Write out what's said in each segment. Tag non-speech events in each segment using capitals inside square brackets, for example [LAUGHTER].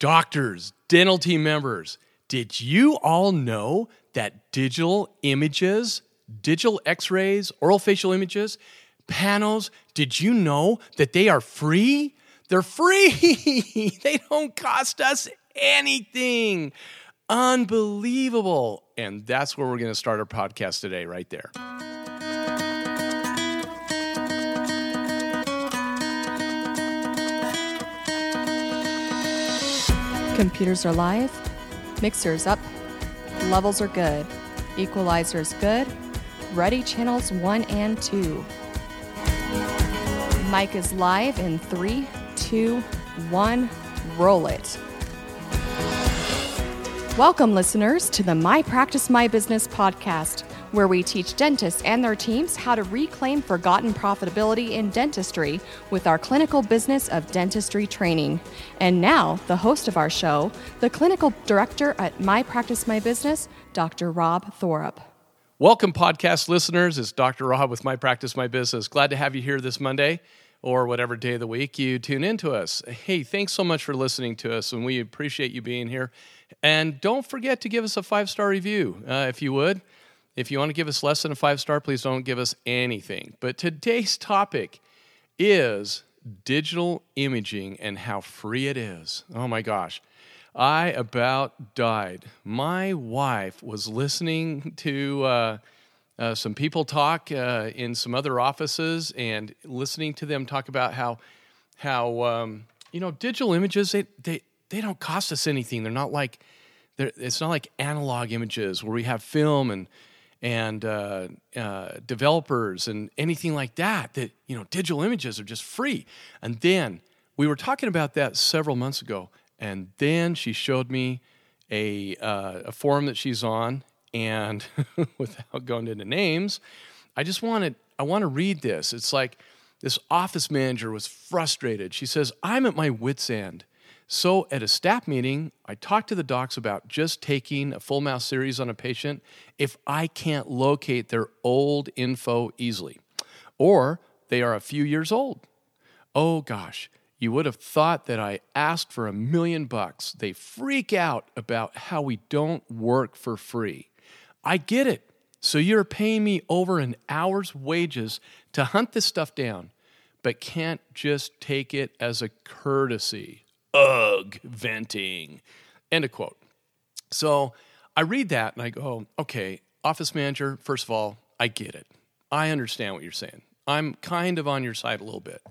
doctors, dental team members, did you all know that digital images, digital x rays, oral facial images, panos, did you know that they are free? They're free. [LAUGHS] they don't cost us anything. Unbelievable. And that's where we're going to start our podcast today, right there. Computers are live, mixers up, levels are good, equalizers good, ready channels 1 and 2. Mic is live in three, two, one, roll it. Welcome, listeners, to the My Practice My Business podcast, where we teach dentists and their teams how to reclaim forgotten profitability in dentistry with our clinical business of dentistry training. And now, the host of our show, the clinical director at My Practice My Business, Dr. Rob Thorup. Welcome, podcast listeners. It's Dr. Rob with My Practice My Business. Glad to have you here this Monday or whatever day of the week you tune into us. Hey, thanks so much for listening to us, and we appreciate you being here. And don't forget to give us a five star review uh, if you would. If you want to give us less than a five star, please don't give us anything. But today's topic is digital imaging and how free it is. Oh my gosh. I about died. My wife was listening to uh, uh, some people talk uh, in some other offices and listening to them talk about how how um, you know digital images they, they they don't cost us anything. They're not like they're, it's not like analog images where we have film and and uh, uh, developers and anything like that. That you know, digital images are just free. And then we were talking about that several months ago, and then she showed me a uh, a forum that she's on, and [LAUGHS] without going into names, I just wanted I want to read this. It's like this office manager was frustrated. She says, "I'm at my wits' end." So, at a staff meeting, I talked to the docs about just taking a full mouth series on a patient if I can't locate their old info easily, or they are a few years old. Oh gosh, you would have thought that I asked for a million bucks. They freak out about how we don't work for free. I get it. So, you're paying me over an hour's wages to hunt this stuff down, but can't just take it as a courtesy ugh, venting. End of quote. So I read that and I go, okay, office manager, first of all, I get it. I understand what you're saying. I'm kind of on your side a little bit.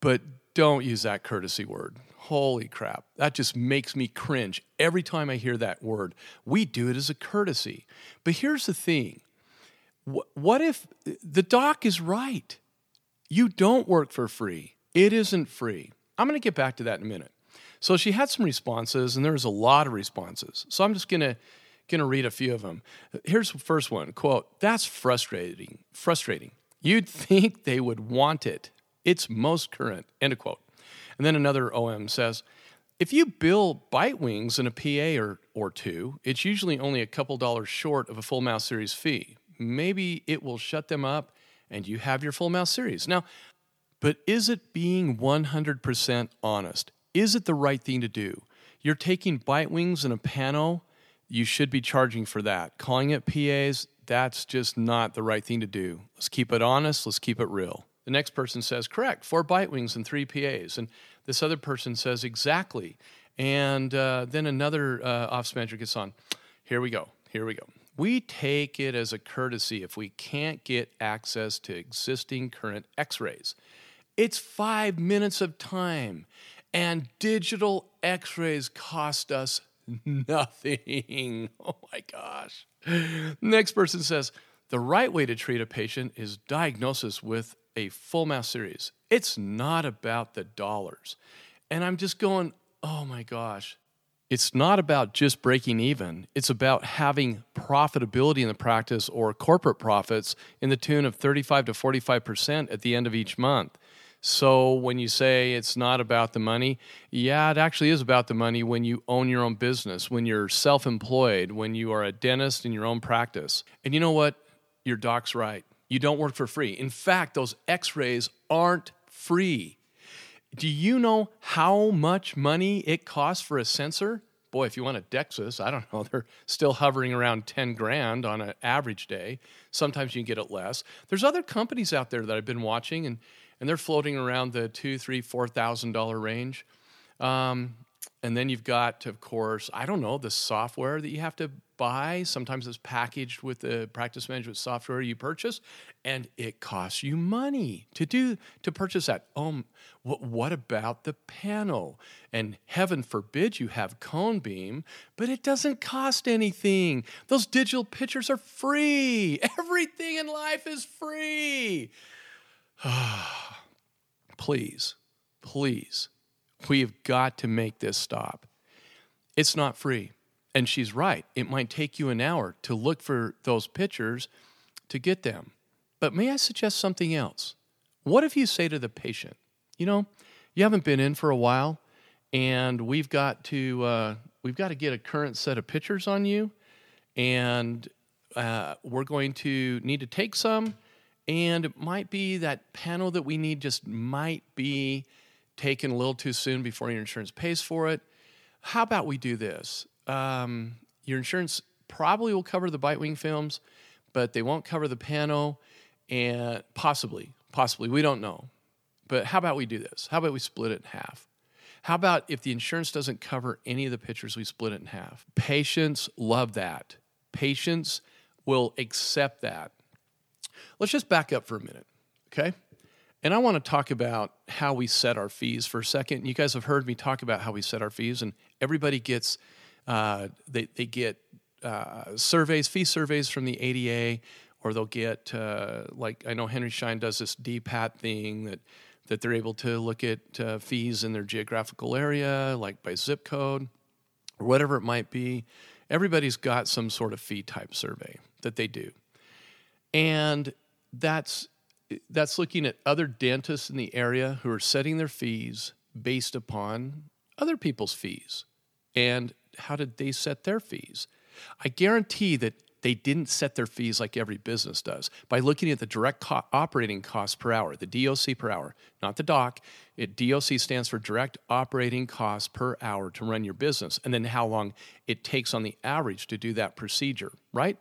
But don't use that courtesy word. Holy crap. That just makes me cringe every time I hear that word. We do it as a courtesy. But here's the thing what if the doc is right? You don't work for free, it isn't free. I'm going to get back to that in a minute. So she had some responses, and there was a lot of responses. So I'm just going to going to read a few of them. Here's the first one. Quote, that's frustrating. Frustrating. You'd [LAUGHS] think they would want it. It's most current. End of quote. And then another OM says, if you bill bite wings in a PA or, or two, it's usually only a couple dollars short of a full mouth series fee. Maybe it will shut them up and you have your full mouth series. Now, but is it being 100% honest? Is it the right thing to do? You're taking bite wings and a pano, you should be charging for that. Calling it PAs, that's just not the right thing to do. Let's keep it honest, let's keep it real. The next person says, correct, four bite wings and three PAs. And this other person says, exactly. And uh, then another uh, office manager gets on. Here we go, here we go. We take it as a courtesy if we can't get access to existing current x rays. It's five minutes of time. And digital x rays cost us nothing. [LAUGHS] Oh my gosh. Next person says the right way to treat a patient is diagnosis with a full mouth series. It's not about the dollars. And I'm just going, oh my gosh. It's not about just breaking even. It's about having profitability in the practice or corporate profits in the tune of 35 to 45% at the end of each month. So when you say it's not about the money, yeah, it actually is about the money when you own your own business, when you're self employed, when you are a dentist in your own practice. And you know what? Your doc's right. You don't work for free. In fact, those x rays aren't free. Do you know how much money it costs for a sensor? Boy, if you want a Dexis, I don't know, [LAUGHS] they're still hovering around 10 grand on an average day. Sometimes you can get it less. There's other companies out there that I've been watching and, and they're floating around the two, three, four thousand dollar range. Um, and then you've got, of course, I don't know, the software that you have to buy. Sometimes it's packaged with the practice management software you purchase, and it costs you money to do to purchase that. Oh, what, what about the pano? And heaven forbid you have cone beam, but it doesn't cost anything. Those digital pictures are free. [LAUGHS] Everything in life is free. [SIGHS] please, please We've got to make this stop. It's not free. And she's right. It might take you an hour to look for those pictures to get them. But may I suggest something else? What if you say to the patient, you know, you haven't been in for a while, and we've got to uh, we've got to get a current set of pictures on you, and uh, we're going to need to take some, and it might be that pano that we need just might be taken a little too soon before your insurance pays for it. How about we do this? Um, your insurance probably will cover the bite wing films, but they won't cover the pano, and possibly, possibly, we don't know. But how about we do this? How about we split it in half? How about if the insurance doesn't cover any of the pictures, we split it in half? Patients love that. Patients will accept that. Let's just back up for a minute, okay? And I want to talk about how we set our fees for a second. You guys have heard me talk about how we set our fees, and everybody gets uh, they they get uh, surveys, fee surveys from the ADA, or they'll get uh, like I know Henry Schein does this DPAT thing that that they're able to look at uh, fees in their geographical area, like by zip code or whatever it might be. Everybody's got some sort of fee type survey that they do, and that's that's looking at other dentists in the area who are setting their fees based upon other people's fees. And how did they set their fees? I guarantee that they didn't set their fees like every business does by looking at the direct co- operating cost per hour, the DOC per hour, not the doc. It DOC stands for direct operating cost per hour to run your business, and then how long it takes on the average to do that procedure, right?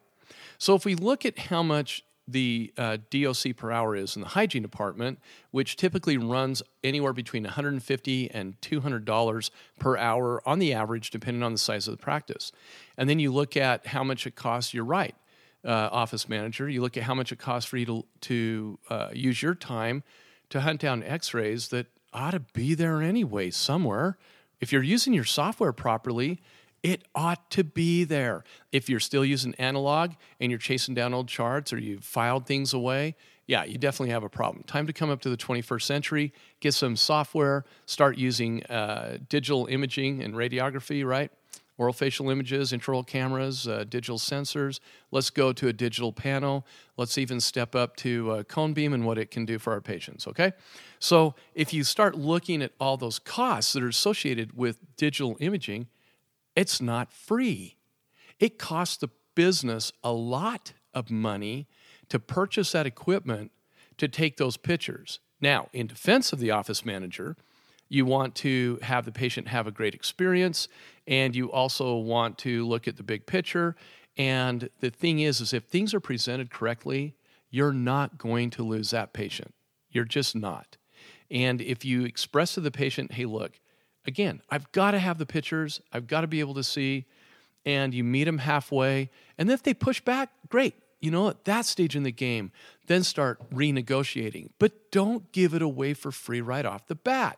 So if we look at how much the uh, DOC per hour is in the hygiene department, which typically runs anywhere between 150 and 200 dollars per hour on the average, depending on the size of the practice. And then you look at how much it costs. You're right, uh, office manager. You look at how much it costs for you to to uh, use your time to hunt down X-rays that ought to be there anyway somewhere. If you're using your software properly, it ought to be there. If you're still using analog and you're chasing down old charts or you've filed things away, yeah, you definitely have a problem. Time to come up to the 21st century, get some software, start using uh, digital imaging and radiography, right? Oral facial images, intraoral cameras, uh, digital sensors. Let's go to a digital pano. Let's even step up to uh, cone beam and what it can do for our patients, okay? So if you start looking at all those costs that are associated with digital imaging, it's not free. It costs the business a lot of money to purchase that equipment to take those pictures. Now, in defense of the office manager, you want to have the patient have a great experience and you also want to look at the big picture and the thing is is if things are presented correctly you're not going to lose that patient you're just not and if you express to the patient hey look again, I've got to have the pictures, I've got to be able to see, and you meet them halfway. And if they push back, great. You know, at that stage in the game, then start renegotiating. But don't give it away for free right off the bat.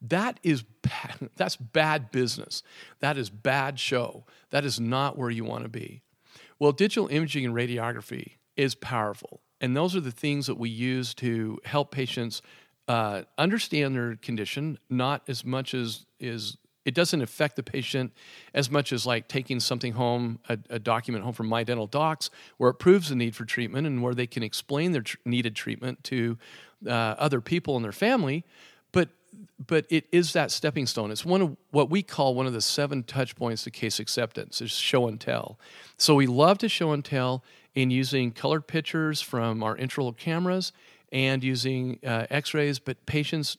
That is bad. [LAUGHS] That's bad business. That is bad show. That is not where you want to be. Well, digital imaging and radiography is powerful. And those are the things that we use to help patients uh, understand their condition, not as much as is it doesn't affect the patient as much as like taking something home, a, a, document home from My Dental Docs, where it proves the need for treatment and where they can explain their tr- needed treatment to uh, other people in their family. But but it is that stepping stone. It's one of what we call one of the seven touch points to case acceptance is show and tell. So we love to show and tell in using colored pictures from our intraoral cameras and using uh, x rays, but patients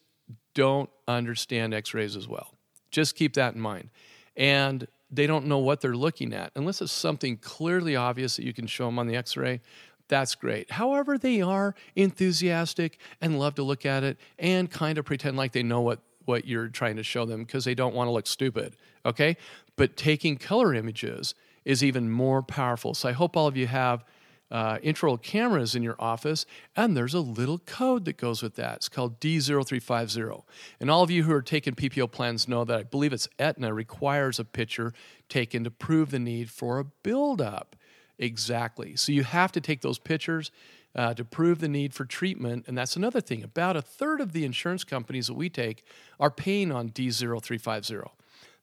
don't understand x rays as well. Just keep that in mind. And they don't know what they're looking at. Unless it's something clearly obvious that you can show them on the x ray, that's great. However, they are enthusiastic and love to look at it and kind of pretend like they know what, what you're trying to show them because they don't want to look stupid. Okay? But taking color images is even more powerful. So I hope all of you have uh, cameras in your office, and there's a little code that goes with that. It's called D0350. And all of you who are taking PPO plans know that I believe it's Aetna requires a picture taken to prove the need for a buildup. Exactly. So you have to take those pictures uh, to prove the need for treatment. And that's another thing. About a third of the insurance companies that we take are paying on D0350.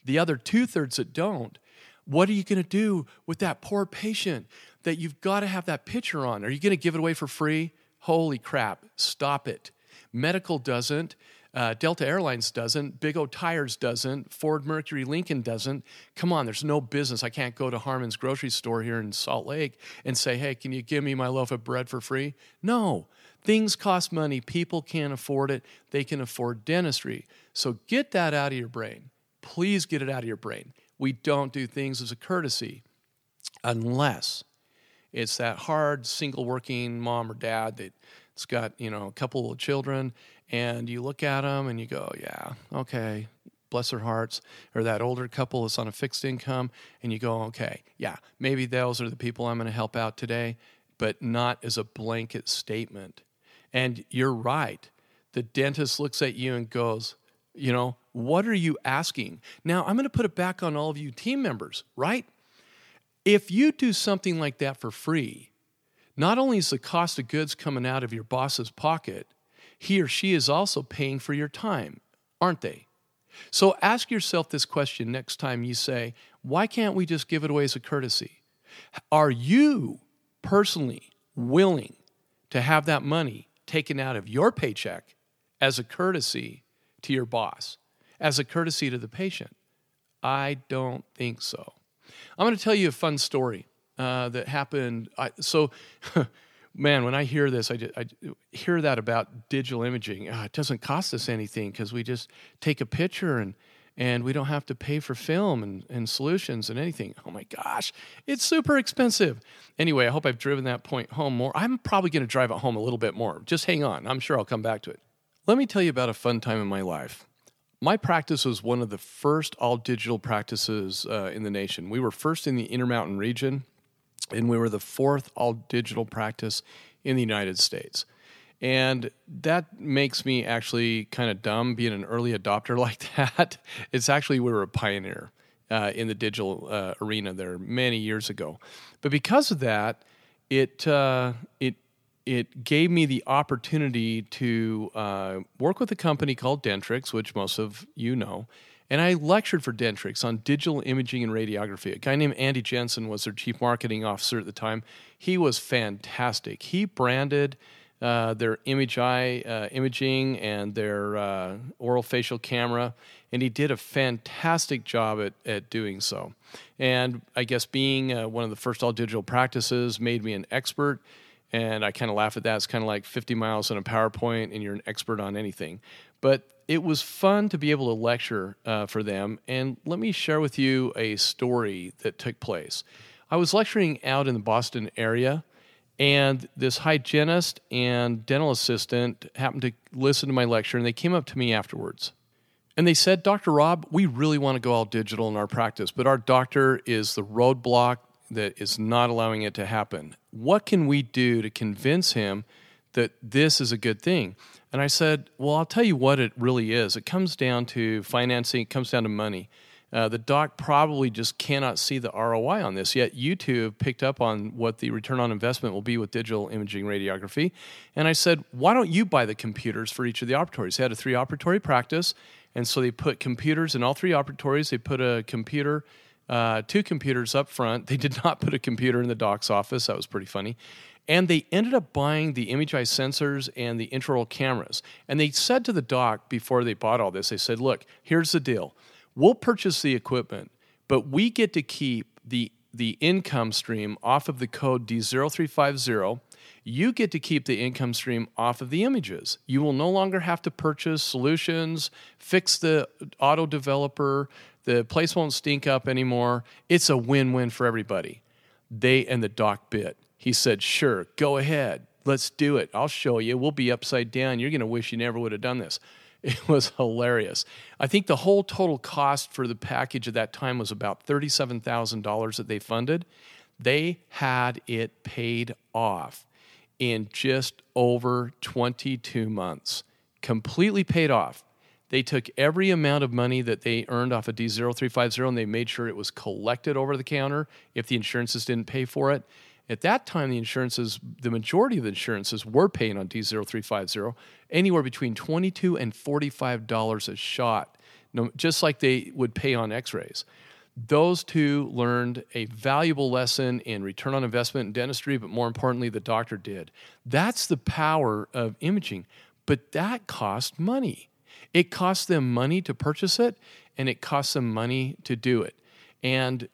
The other two thirds that don't, what are you going to do with that poor patient that you've got to have that picture on? Are you going to give it away for free? Holy crap, stop it. Medical doesn't. Uh, Delta Airlines doesn't. Big O Tires doesn't. Ford Mercury Lincoln doesn't. Come on, there's no business. I can't go to Harmon's grocery store here in Salt Lake and say, hey, can you give me my loaf of bread for free? No. Things cost money. People can't afford it. They can afford dentistry. So get that out of your brain. Please get it out of your brain. We don't do things as a courtesy unless it's that hard single working mom or dad that's got, you know, a couple of children and you look at them and you go, yeah, okay, bless their hearts, or that older couple that's on a fixed income, and you go, okay, yeah, maybe those are the people I'm going to help out today, but not as a blanket statement. And you're right. The dentist looks at you and goes, you know, what are you asking? Now, I'm going to put it back on all of you team members, right? If you do something like that for free, not only is the cost of goods coming out of your boss's pocket, he or she is also paying for your time, aren't they? So ask yourself this question next time you say, Why can't we just give it away as a courtesy? Are you personally willing to have that money taken out of your paycheck as a courtesy to your boss, as a courtesy to the patient? I don't think so. I'm going to tell you a fun story uh, that happened. I, so, [LAUGHS] man, when I hear this, I, I hear that about digital imaging. Uh, it doesn't cost us anything because we just take a picture and and we don't have to pay for film and, and solutions and anything. Oh my gosh, it's super expensive. Anyway, I hope I've driven that point home more. I'm probably going to drive it home a little bit more. Just hang on. I'm sure I'll come back to it. Let me tell you about a fun time in my life. My practice was one of the first all digital practices uh, in the nation. We were first in the Intermountain region and we were the fourth all digital practice in the United States. And that makes me actually kind of dumb being an early adopter [LAUGHS] like that. It's actually, we were a pioneer uh, in the digital uh, arena there many years ago. But because of that, it, uh, it, it gave me the opportunity to uh, work with a company called Dentrix, which most of you know, and I lectured for Dentrix on digital imaging and radiography. A guy named Andy Jensen was their chief marketing officer at the time. He was fantastic. He branded uh, their image eye uh, imaging and their uh, oral facial camera, and he did a fantastic job at, at doing so. And I guess being uh, one of the first all digital practices made me an expert. And I kind of laugh at that. It's kind of like 50 miles on a PowerPoint, and you're an expert on anything. But it was fun to be able to lecture uh, for them. And let me share with you a story that took place. I was lecturing out in the Boston area, and this hygienist and dental assistant happened to listen to my lecture, and they came up to me afterwards. And they said, Dr. Rob, we really want to go all digital in our practice, but our doctor is the roadblock that is not allowing it to happen. What can we do to convince him that this is a good thing? And I said, Well, I'll tell you what it really is. It comes down to financing, it comes down to money. Uh, the doc probably just cannot see the ROI on this. Yet you two have picked up on what the return on investment will be with digital imaging radiography. And I said, why don't you buy the computers for each of the operatories? They had a three operatory practice. And so they put computers in all three operatories. They put a computer, uh, two computers up front. They did not put a computer in the doc's office. That was pretty funny. And they ended up buying the eye sensors and the intraoral cameras. And they said to the doc before they bought all this, they said, look, here's the deal. We'll purchase the equipment, but we get to keep the the income stream off of the code D0350, you get to keep the income stream off of the images. You will no longer have to purchase solutions, fix the auto developer, the place won't stink up anymore. It's a win-win for everybody. They and the doc bit. He said, "Sure, go ahead. Let's do it. I'll show you. We'll be upside down. You're going to wish you never would have done this." [LAUGHS] It was hilarious. I think the whole total cost for the package at that time was about $37,000 that they funded. They had it paid off in just over 22 months, completely paid off. They took every amount of money that they earned off of D0350 and they made sure it was collected over the counter if the insurances didn't pay for it. At that time, the insurances, the majority of the insurances were paying on D0350 anywhere between 22 and $45 a shot, just like they would pay on x rays. Those two learned a valuable lesson in return on investment in dentistry, but more importantly, the doctor did. That's the power of imaging, but that cost money. It cost them money to purchase it, and it cost them money to do it. And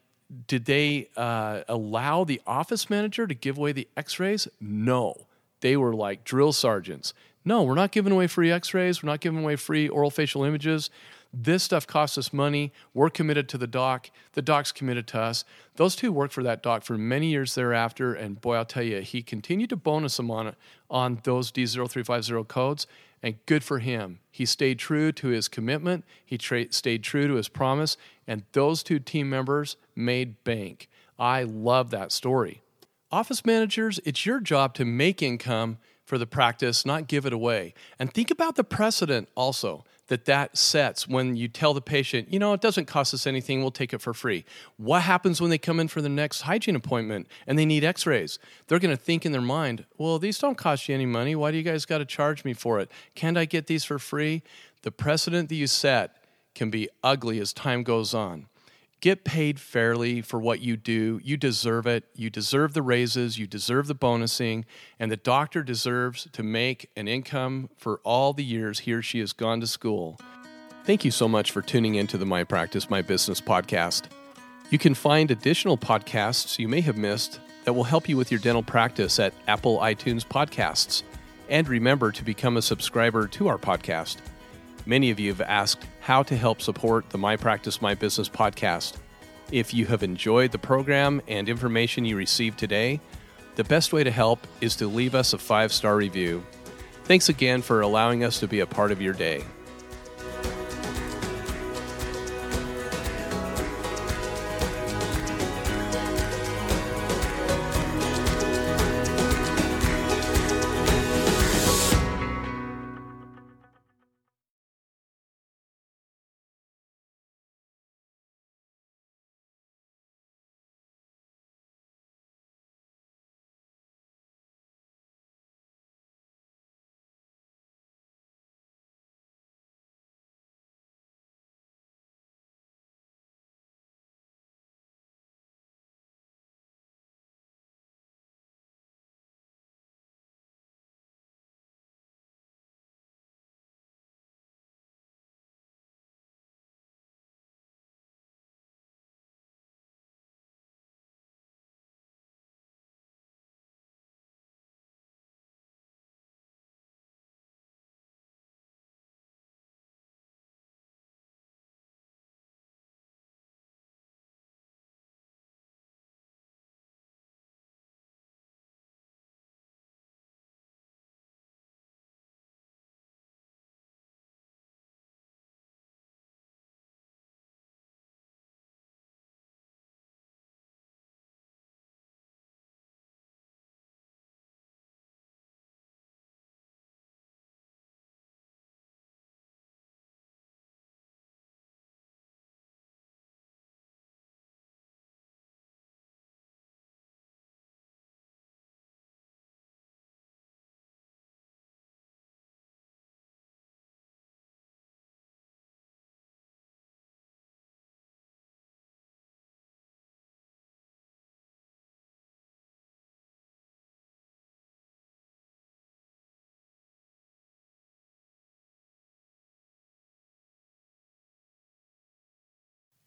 did they uh, allow the office manager to give away the x rays? No. They were like drill sergeants. No, we're not giving away free x rays. We're not giving away free oral facial images. This stuff costs us money. We're committed to the doc. The doc's committed to us. Those two worked for that doc for many years thereafter. And boy, I'll tell you, he continued to bonus them on, on those D0350 codes. And good for him. He stayed true to his commitment, he tra- stayed true to his promise, and those two team members made bank. I love that story. Office managers, it's your job to make income for the practice, not give it away. And think about the precedent also that that sets when you tell the patient, you know, it doesn't cost us anything, we'll take it for free. What happens when they come in for the next hygiene appointment and they need x rays? They're going to think in their mind, well, these don't cost you any money. Why do you guys got to charge me for it? Can't I get these for free? The precedent that you set can be ugly as time goes on. Get paid fairly for what you do. You deserve it. You deserve the raises. You deserve the bonusing. And the doctor deserves to make an income for all the years he or she has gone to school. Thank you so much for tuning into the My Practice, My Business podcast. You can find additional podcasts you may have missed that will help you with your dental practice at Apple iTunes Podcasts. And remember to become a subscriber to our podcast. Many of you have asked how to help support the My Practice, My Business podcast. If you have enjoyed the program and information you received today, the best way to help is to leave us a five star review. Thanks again for allowing us to be a part of your day.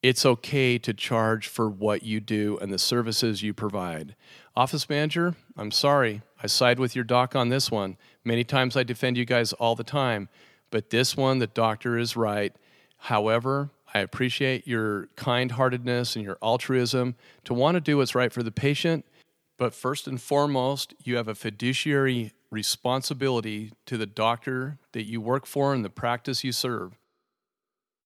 It's okay to charge for what you do and the services you provide. Office manager, I'm sorry, I side with your doc on this one. Many times I defend you guys all the time, but this one, the doctor is right. However, I appreciate your kind heartedness and your altruism to want to do what's right for the patient. But first and foremost, you have a fiduciary responsibility to the doctor that you work for and the practice you serve.